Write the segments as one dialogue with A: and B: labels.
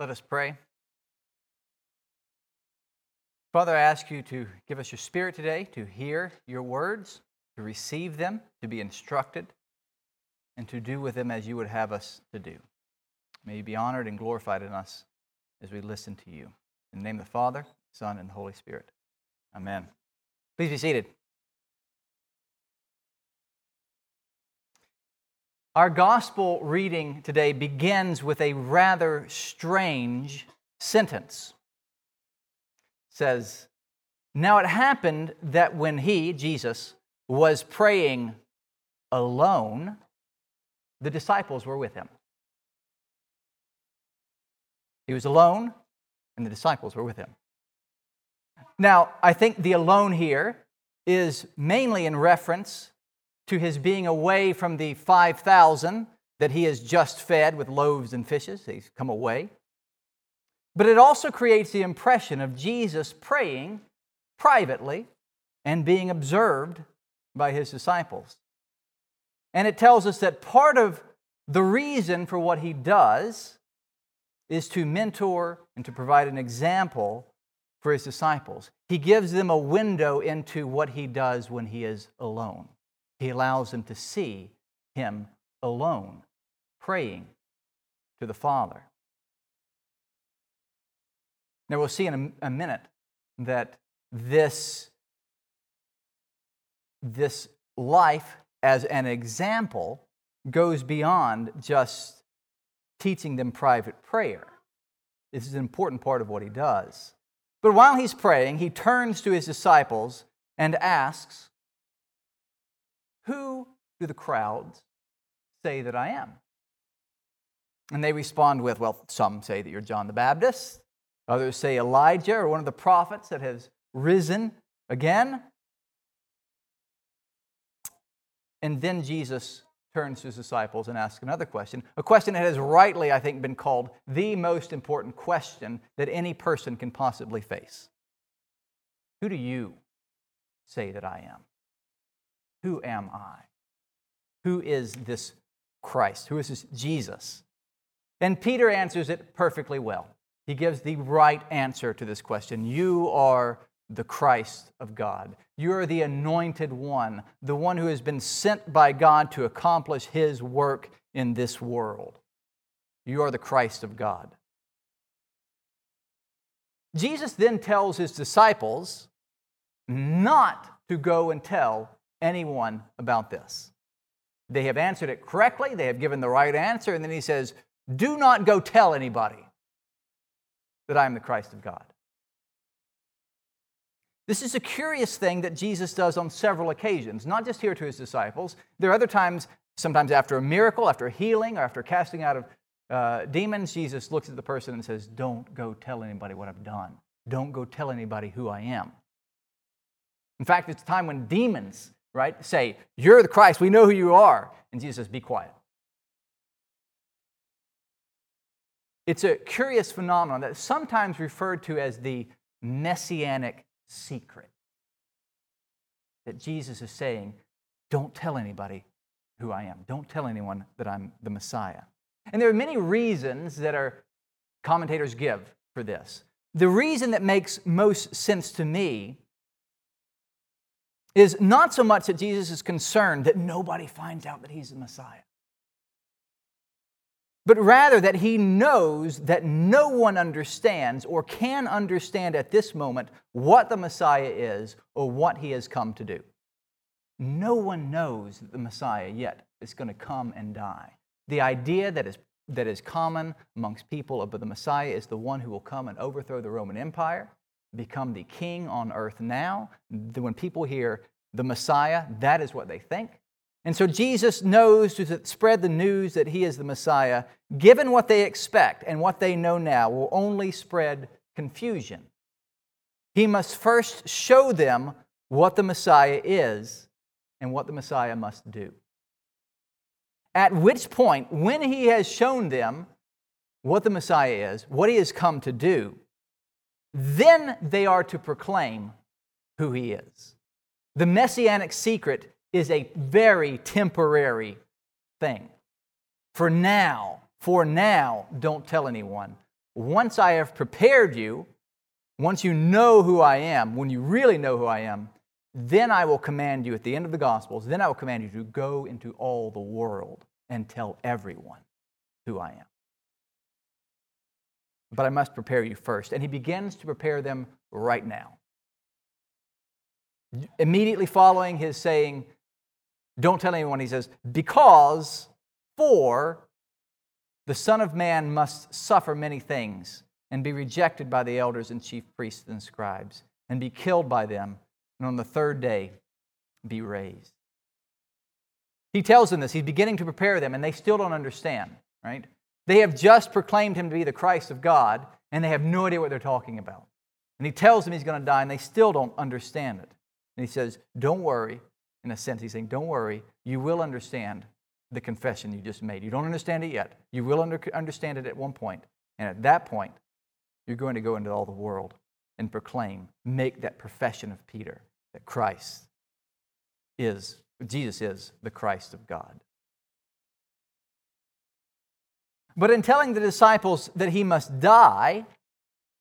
A: Let us pray. Father, I ask you to give us your spirit today to hear your words, to receive them, to be instructed, and to do with them as you would have us to do. May you be honored and glorified in us as we listen to you. In the name of the Father, Son, and the Holy Spirit. Amen. Please be seated. Our gospel reading today begins with a rather strange sentence. It says, Now it happened that when he, Jesus, was praying alone, the disciples were with him. He was alone, and the disciples were with him. Now, I think the alone here is mainly in reference to his being away from the 5,000 that he has just fed with loaves and fishes. He's come away. But it also creates the impression of Jesus praying privately and being observed by his disciples. And it tells us that part of the reason for what he does is to mentor and to provide an example for his disciples. He gives them a window into what he does when he is alone. He allows them to see him alone, praying to the Father. Now, we'll see in a, a minute that this, this life as an example goes beyond just teaching them private prayer. This is an important part of what he does. But while he's praying, he turns to his disciples and asks, who do the crowds say that I am? And they respond with, Well, some say that you're John the Baptist, others say Elijah or one of the prophets that has risen again. And then Jesus turns to his disciples and asks another question, a question that has rightly, I think, been called the most important question that any person can possibly face. Who do you say that I am? Who am I? Who is this Christ? Who is this Jesus? And Peter answers it perfectly well. He gives the right answer to this question. You are the Christ of God. You are the anointed one, the one who has been sent by God to accomplish his work in this world. You are the Christ of God. Jesus then tells his disciples not to go and tell anyone about this. They have answered it correctly, they have given the right answer, and then he says, Do not go tell anybody that I am the Christ of God. This is a curious thing that Jesus does on several occasions, not just here to his disciples. There are other times, sometimes after a miracle, after a healing, or after casting out of uh, demons, Jesus looks at the person and says, Don't go tell anybody what I've done. Don't go tell anybody who I am. In fact, it's a time when demons right? Say, You're the Christ. We know who you are. And Jesus says, Be quiet. It's a curious phenomenon that's sometimes referred to as the messianic secret. That Jesus is saying, Don't tell anybody who I am. Don't tell anyone that I'm the Messiah. And there are many reasons that our commentators give for this. The reason that makes most sense to me is not so much that Jesus is concerned that nobody finds out that he's the Messiah, but rather that he knows that no one understands or can understand at this moment what the Messiah is or what he has come to do. No one knows that the Messiah yet is going to come and die. The idea that is, that is common amongst people of the Messiah is the one who will come and overthrow the Roman Empire become the king on earth now. When people hear the Messiah, that is what they think. And so Jesus knows to spread the news that he is the Messiah, given what they expect and what they know now, will only spread confusion. He must first show them what the Messiah is and what the Messiah must do. At which point, when he has shown them what the Messiah is, what he has come to do, then they are to proclaim who he is. The messianic secret is a very temporary thing. For now, for now, don't tell anyone once I have prepared you, once you know who I am, when you really know who I am, then I will command you at the end of the Gospels, then I will command you to go into all the world and tell everyone who I am. But I must prepare you first. And he begins to prepare them right now. Immediately following his saying, Don't tell anyone, he says, Because for the Son of Man must suffer many things and be rejected by the elders and chief priests and scribes and be killed by them, and on the third day be raised. He tells them this. He's beginning to prepare them, and they still don't understand, right? They have just proclaimed him to be the Christ of God, and they have no idea what they're talking about. And he tells them he's going to die, and they still don't understand it. And he says, Don't worry. In a sense, he's saying, Don't worry. You will understand the confession you just made. You don't understand it yet. You will under, understand it at one point. And at that point, you're going to go into all the world and proclaim, make that profession of Peter that Christ is, Jesus is the Christ of God. But in telling the disciples that he must die,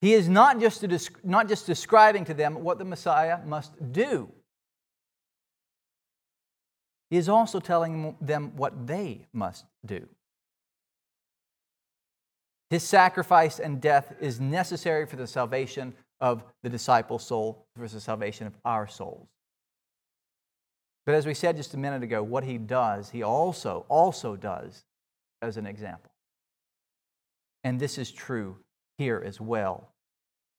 A: he is not just, not just describing to them what the Messiah must do. He is also telling them what they must do. His sacrifice and death is necessary for the salvation of the disciples' soul, for the salvation of our souls. But as we said just a minute ago, what he does, he also, also does as an example. And this is true here as well.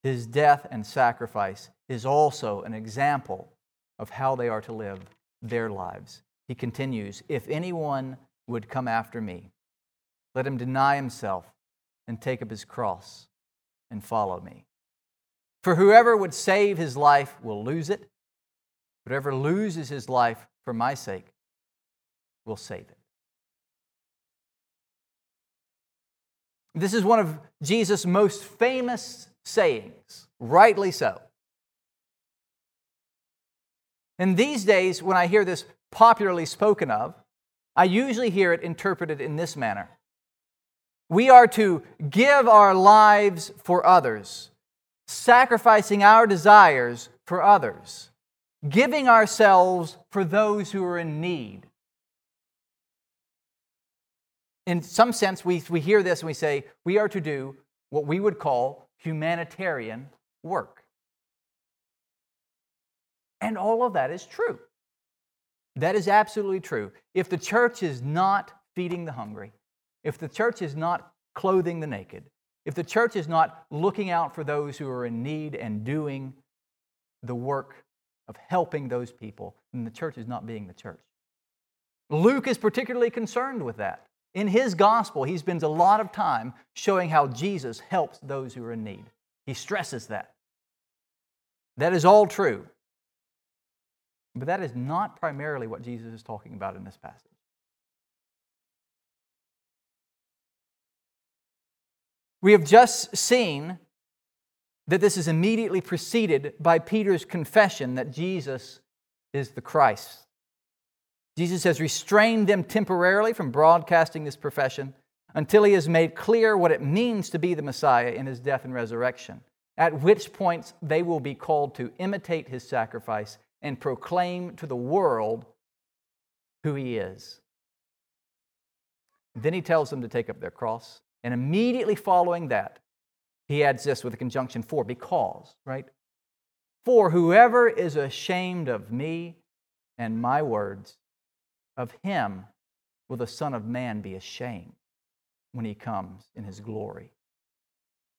A: His death and sacrifice is also an example of how they are to live their lives. He continues If anyone would come after me, let him deny himself and take up his cross and follow me. For whoever would save his life will lose it. Whoever loses his life for my sake will save it. This is one of Jesus' most famous sayings, rightly so. In these days, when I hear this popularly spoken of, I usually hear it interpreted in this manner We are to give our lives for others, sacrificing our desires for others, giving ourselves for those who are in need. In some sense, we, we hear this and we say, we are to do what we would call humanitarian work. And all of that is true. That is absolutely true. If the church is not feeding the hungry, if the church is not clothing the naked, if the church is not looking out for those who are in need and doing the work of helping those people, then the church is not being the church. Luke is particularly concerned with that. In his gospel, he spends a lot of time showing how Jesus helps those who are in need. He stresses that. That is all true. But that is not primarily what Jesus is talking about in this passage. We have just seen that this is immediately preceded by Peter's confession that Jesus is the Christ. Jesus has restrained them temporarily from broadcasting this profession until he has made clear what it means to be the Messiah in his death and resurrection, at which points they will be called to imitate his sacrifice and proclaim to the world who he is. Then he tells them to take up their cross. And immediately following that, he adds this with a conjunction for, because, right? For whoever is ashamed of me and my words, of him will the Son of Man be ashamed when he comes in his glory,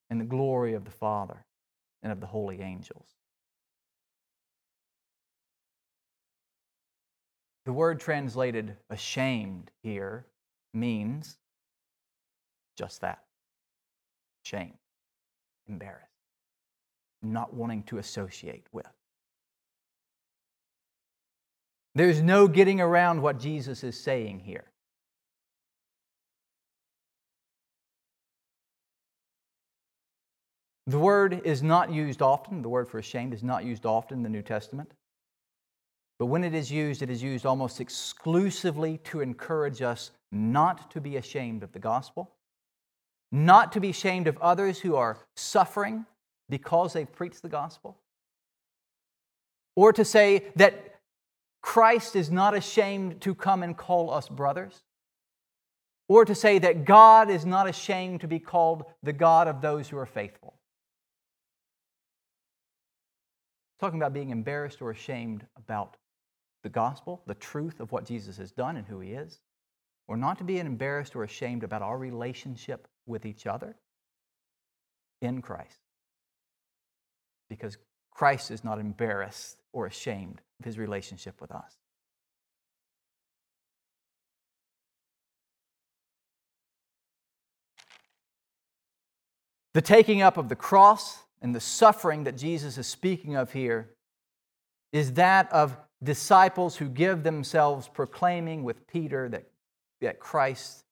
A: in the glory of the Father and of the holy angels. The word translated ashamed here means just that shame, embarrassed, not wanting to associate with. There's no getting around what Jesus is saying here. The word is not used often, the word for ashamed is not used often in the New Testament. But when it is used, it is used almost exclusively to encourage us not to be ashamed of the gospel not to be ashamed of others who are suffering because they've preached the gospel, or to say that Christ is not ashamed to come and call us brothers, or to say that God is not ashamed to be called the God of those who are faithful. Talking about being embarrassed or ashamed about the gospel, the truth of what Jesus has done and who he is, or not to be embarrassed or ashamed about our relationship with each other in Christ. Because Christ is not embarrassed or ashamed of his relationship with us. The taking up of the cross and the suffering that Jesus is speaking of here is that of disciples who give themselves proclaiming with Peter that, that Christ,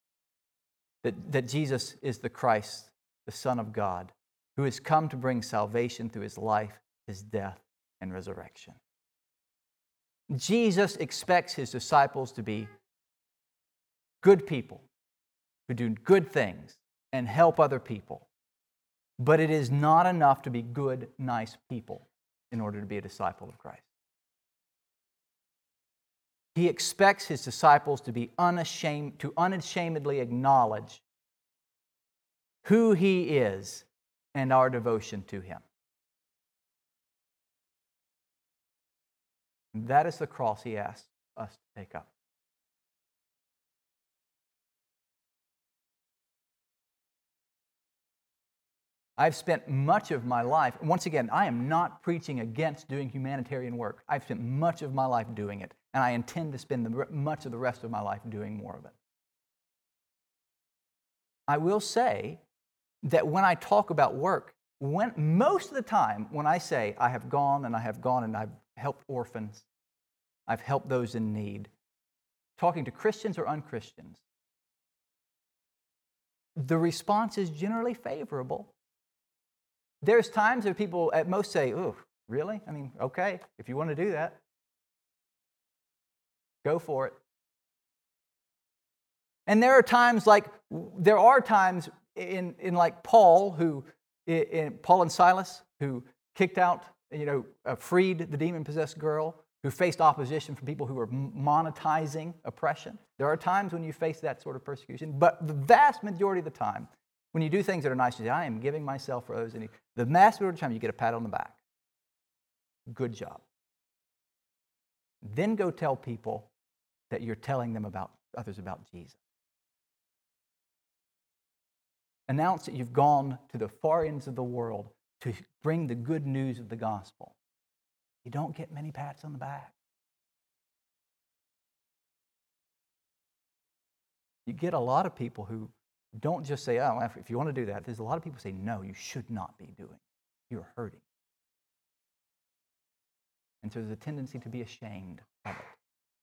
A: that, that Jesus is the Christ, the Son of God, who has come to bring salvation through his life, his death, and resurrection. Jesus expects his disciples to be good people who do good things and help other people. But it is not enough to be good, nice people in order to be a disciple of Christ. He expects his disciples to be unashamed, to unashamedly acknowledge who he is and our devotion to him. That is the cross he asks us to take up. I've spent much of my life, once again, I am not preaching against doing humanitarian work. I've spent much of my life doing it, and I intend to spend the, much of the rest of my life doing more of it. I will say that when I talk about work, when, most of the time when I say I have gone and I have gone and I've helped orphans, I've helped those in need, talking to Christians or unchristians, the response is generally favorable. There's times where people at most say, oh, really? I mean, okay, if you want to do that, go for it. And there are times like, there are times in, in like Paul, who, in Paul and Silas, who kicked out, you know, uh, freed the demon possessed girl, who faced opposition from people who were monetizing oppression. There are times when you face that sort of persecution, but the vast majority of the time, when you do things that are nice, you say, I am giving myself for those. The vast majority of the time, you get a pat on the back. Good job. Then go tell people that you're telling them about others about Jesus. Announce that you've gone to the far ends of the world to bring the good news of the gospel. You don't get many pats on the back. You get a lot of people who don't just say, oh, if you want to do that. There's a lot of people say, no, you should not be doing. You're hurting. And so there's a tendency to be ashamed of it,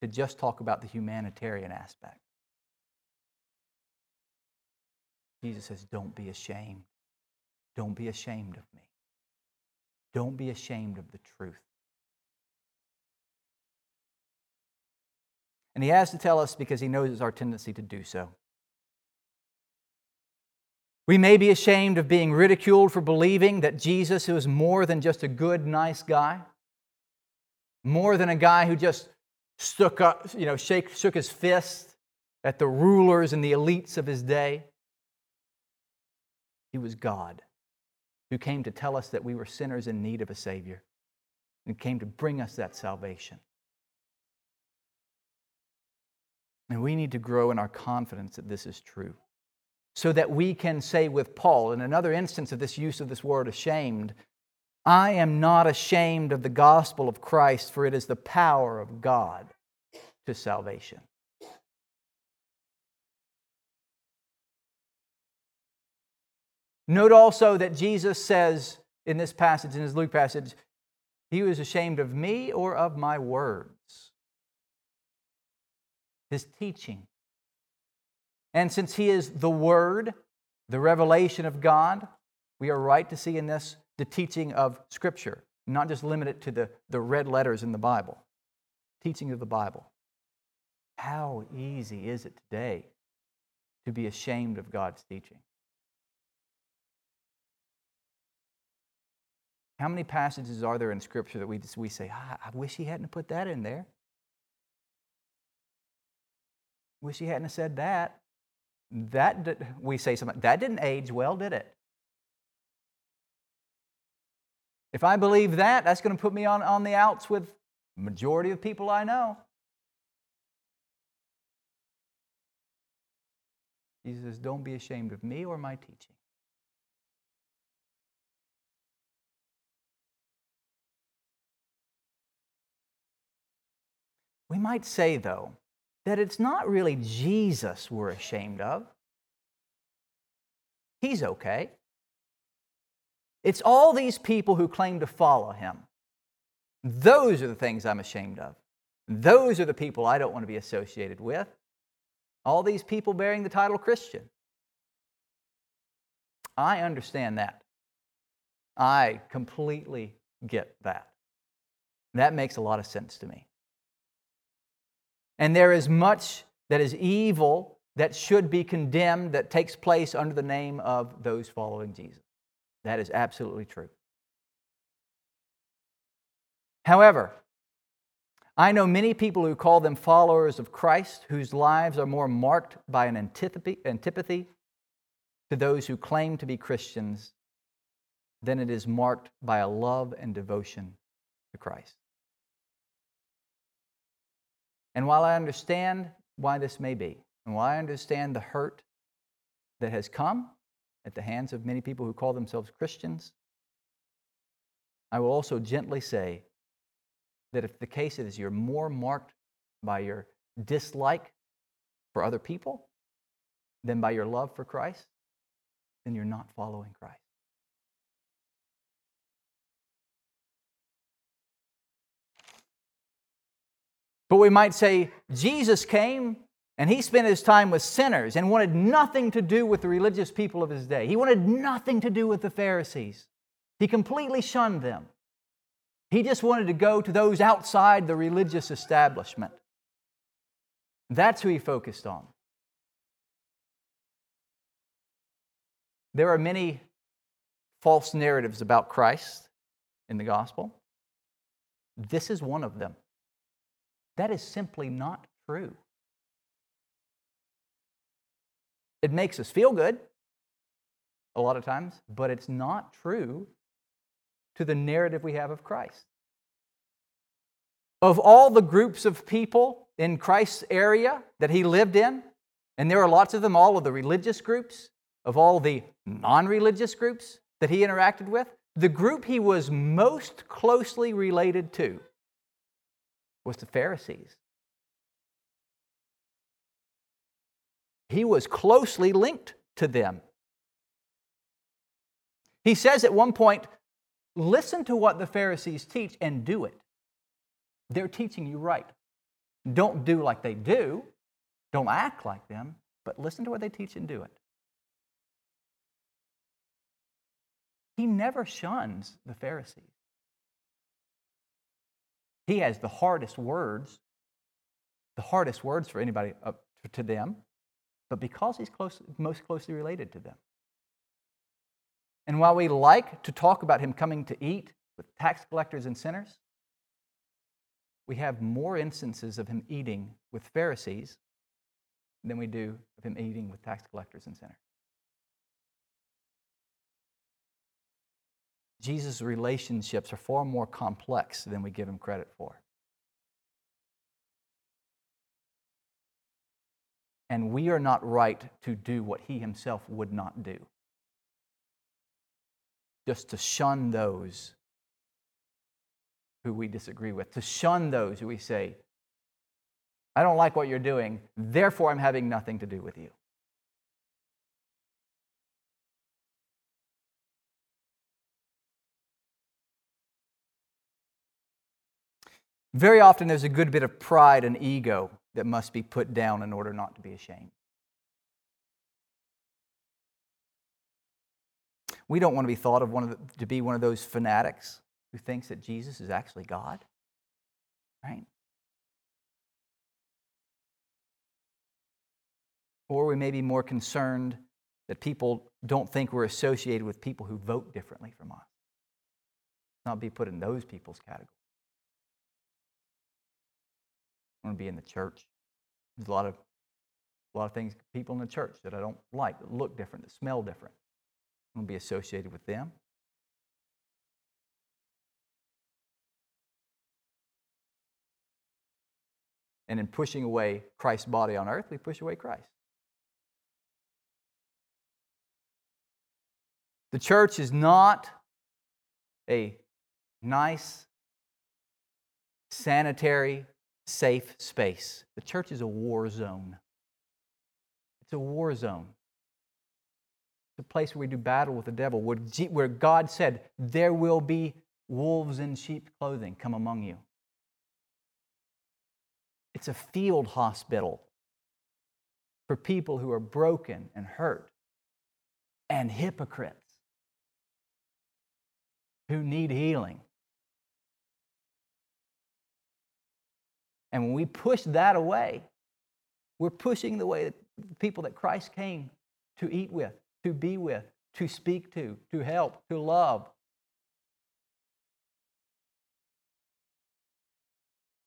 A: to just talk about the humanitarian aspect. Jesus says, don't be ashamed. Don't be ashamed of me. Don't be ashamed of the truth. And he has to tell us because he knows it's our tendency to do so. We may be ashamed of being ridiculed for believing that Jesus was more than just a good, nice guy, more than a guy who just stuck up, you know, shake, shook his fist at the rulers and the elites of his day. He was God who came to tell us that we were sinners in need of a Savior and came to bring us that salvation. And we need to grow in our confidence that this is true so that we can say with Paul, in another instance of this use of this word ashamed, I am not ashamed of the gospel of Christ, for it is the power of God to salvation. Note also that Jesus says in this passage, in his Luke passage, he was ashamed of me or of my words. His teaching and since he is the Word, the revelation of God, we are right to see in this the teaching of Scripture, not just limit it to the, the red letters in the Bible. Teaching of the Bible. How easy is it today to be ashamed of God's teaching? How many passages are there in Scripture that we, just, we say, ah, I wish he hadn't put that in there? Wish he hadn't said that. That did, we say something that didn't age well, did it? If I believe that, that's going to put me on, on the outs with majority of people I know. Jesus says, Don't be ashamed of me or my teaching. We might say, though, that it's not really Jesus we're ashamed of. He's okay. It's all these people who claim to follow him. Those are the things I'm ashamed of. Those are the people I don't want to be associated with. All these people bearing the title Christian. I understand that. I completely get that. That makes a lot of sense to me. And there is much that is evil that should be condemned that takes place under the name of those following Jesus. That is absolutely true. However, I know many people who call them followers of Christ whose lives are more marked by an antipathy, antipathy to those who claim to be Christians than it is marked by a love and devotion to Christ. And while I understand why this may be, and while I understand the hurt that has come at the hands of many people who call themselves Christians, I will also gently say that if the case is you're more marked by your dislike for other people than by your love for Christ, then you're not following Christ. But we might say Jesus came and he spent his time with sinners and wanted nothing to do with the religious people of his day. He wanted nothing to do with the Pharisees. He completely shunned them. He just wanted to go to those outside the religious establishment. That's who he focused on. There are many false narratives about Christ in the gospel. This is one of them. That is simply not true. It makes us feel good a lot of times, but it's not true to the narrative we have of Christ. Of all the groups of people in Christ's area that he lived in, and there are lots of them, all of the religious groups, of all the non religious groups that he interacted with, the group he was most closely related to was the Pharisees. He was closely linked to them. He says at one point, Listen to what the Pharisees teach and do it. They're teaching you right. Don't do like they do, don't act like them, but listen to what they teach and do it. He never shuns the Pharisees. He has the hardest words, the hardest words for anybody uh, up to them, but because he's close, most closely related to them. And while we like to talk about him coming to eat with tax collectors and sinners, we have more instances of him eating with Pharisees than we do of him eating with tax collectors and sinners. Jesus' relationships are far more complex than we give him credit for. And we are not right to do what he himself would not do. Just to shun those who we disagree with, to shun those who we say, I don't like what you're doing, therefore I'm having nothing to do with you. Very often, there's a good bit of pride and ego that must be put down in order not to be ashamed. We don't want to be thought of of the, to be one of those fanatics who thinks that Jesus is actually God, right? Or we may be more concerned that people don't think we're associated with people who vote differently from us. not be put in those people's category. Want to be in the church. There's a lot of a lot of things, people in the church that I don't like, that look different, that smell different. I want to be associated with them. And in pushing away Christ's body on earth, we push away Christ. The church is not a nice, sanitary, safe space. The church is a war zone. It's a war zone. It's a place where we do battle with the devil, where, God said, There will be wolves in sheep clothing come among you. It's a field hospital for people who are broken and hurt and hypocrites who need healing. And when we push that away, we're pushing the way that people that Christ came to eat with, to be with, to speak to, to help, to love.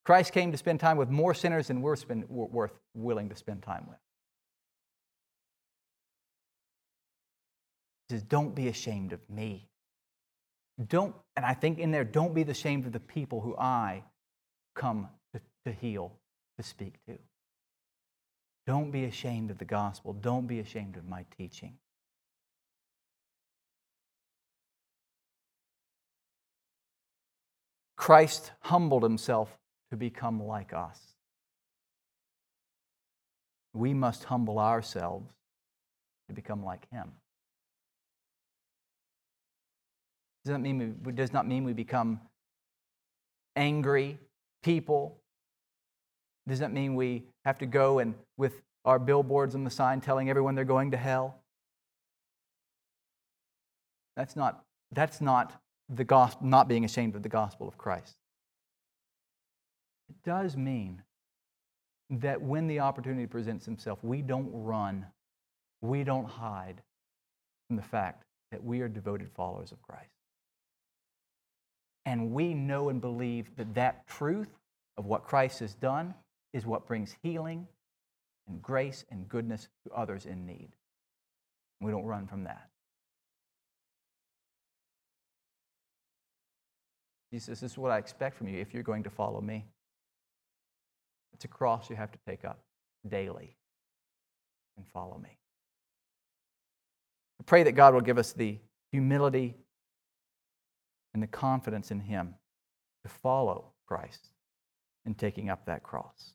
A: Christ came to spend time with more sinners than we're spend, worth willing to spend time with. He says, Don't be ashamed of me. Don't, and I think in there, don't be ashamed of the people who I come to, heal, to speak to. Don't be ashamed of the gospel. Don't be ashamed of my teaching. Christ humbled himself to become like us. We must humble ourselves to become like him. Does that mean we, does not mean we become angry people. Does that mean we have to go and with our billboards on the sign telling everyone they're going to hell? That's not, that's not the gospel, not being ashamed of the gospel of Christ. It does mean that when the opportunity presents itself, we don't run, we don't hide from the fact that we are devoted followers of Christ. And we know and believe that that truth of what Christ has done is what brings healing and grace and goodness to others in need. We don't run from that. Jesus, this is what I expect from you if you're going to follow me. It's a cross you have to take up daily and follow me. I pray that God will give us the humility and the confidence in Him to follow Christ in taking up that cross.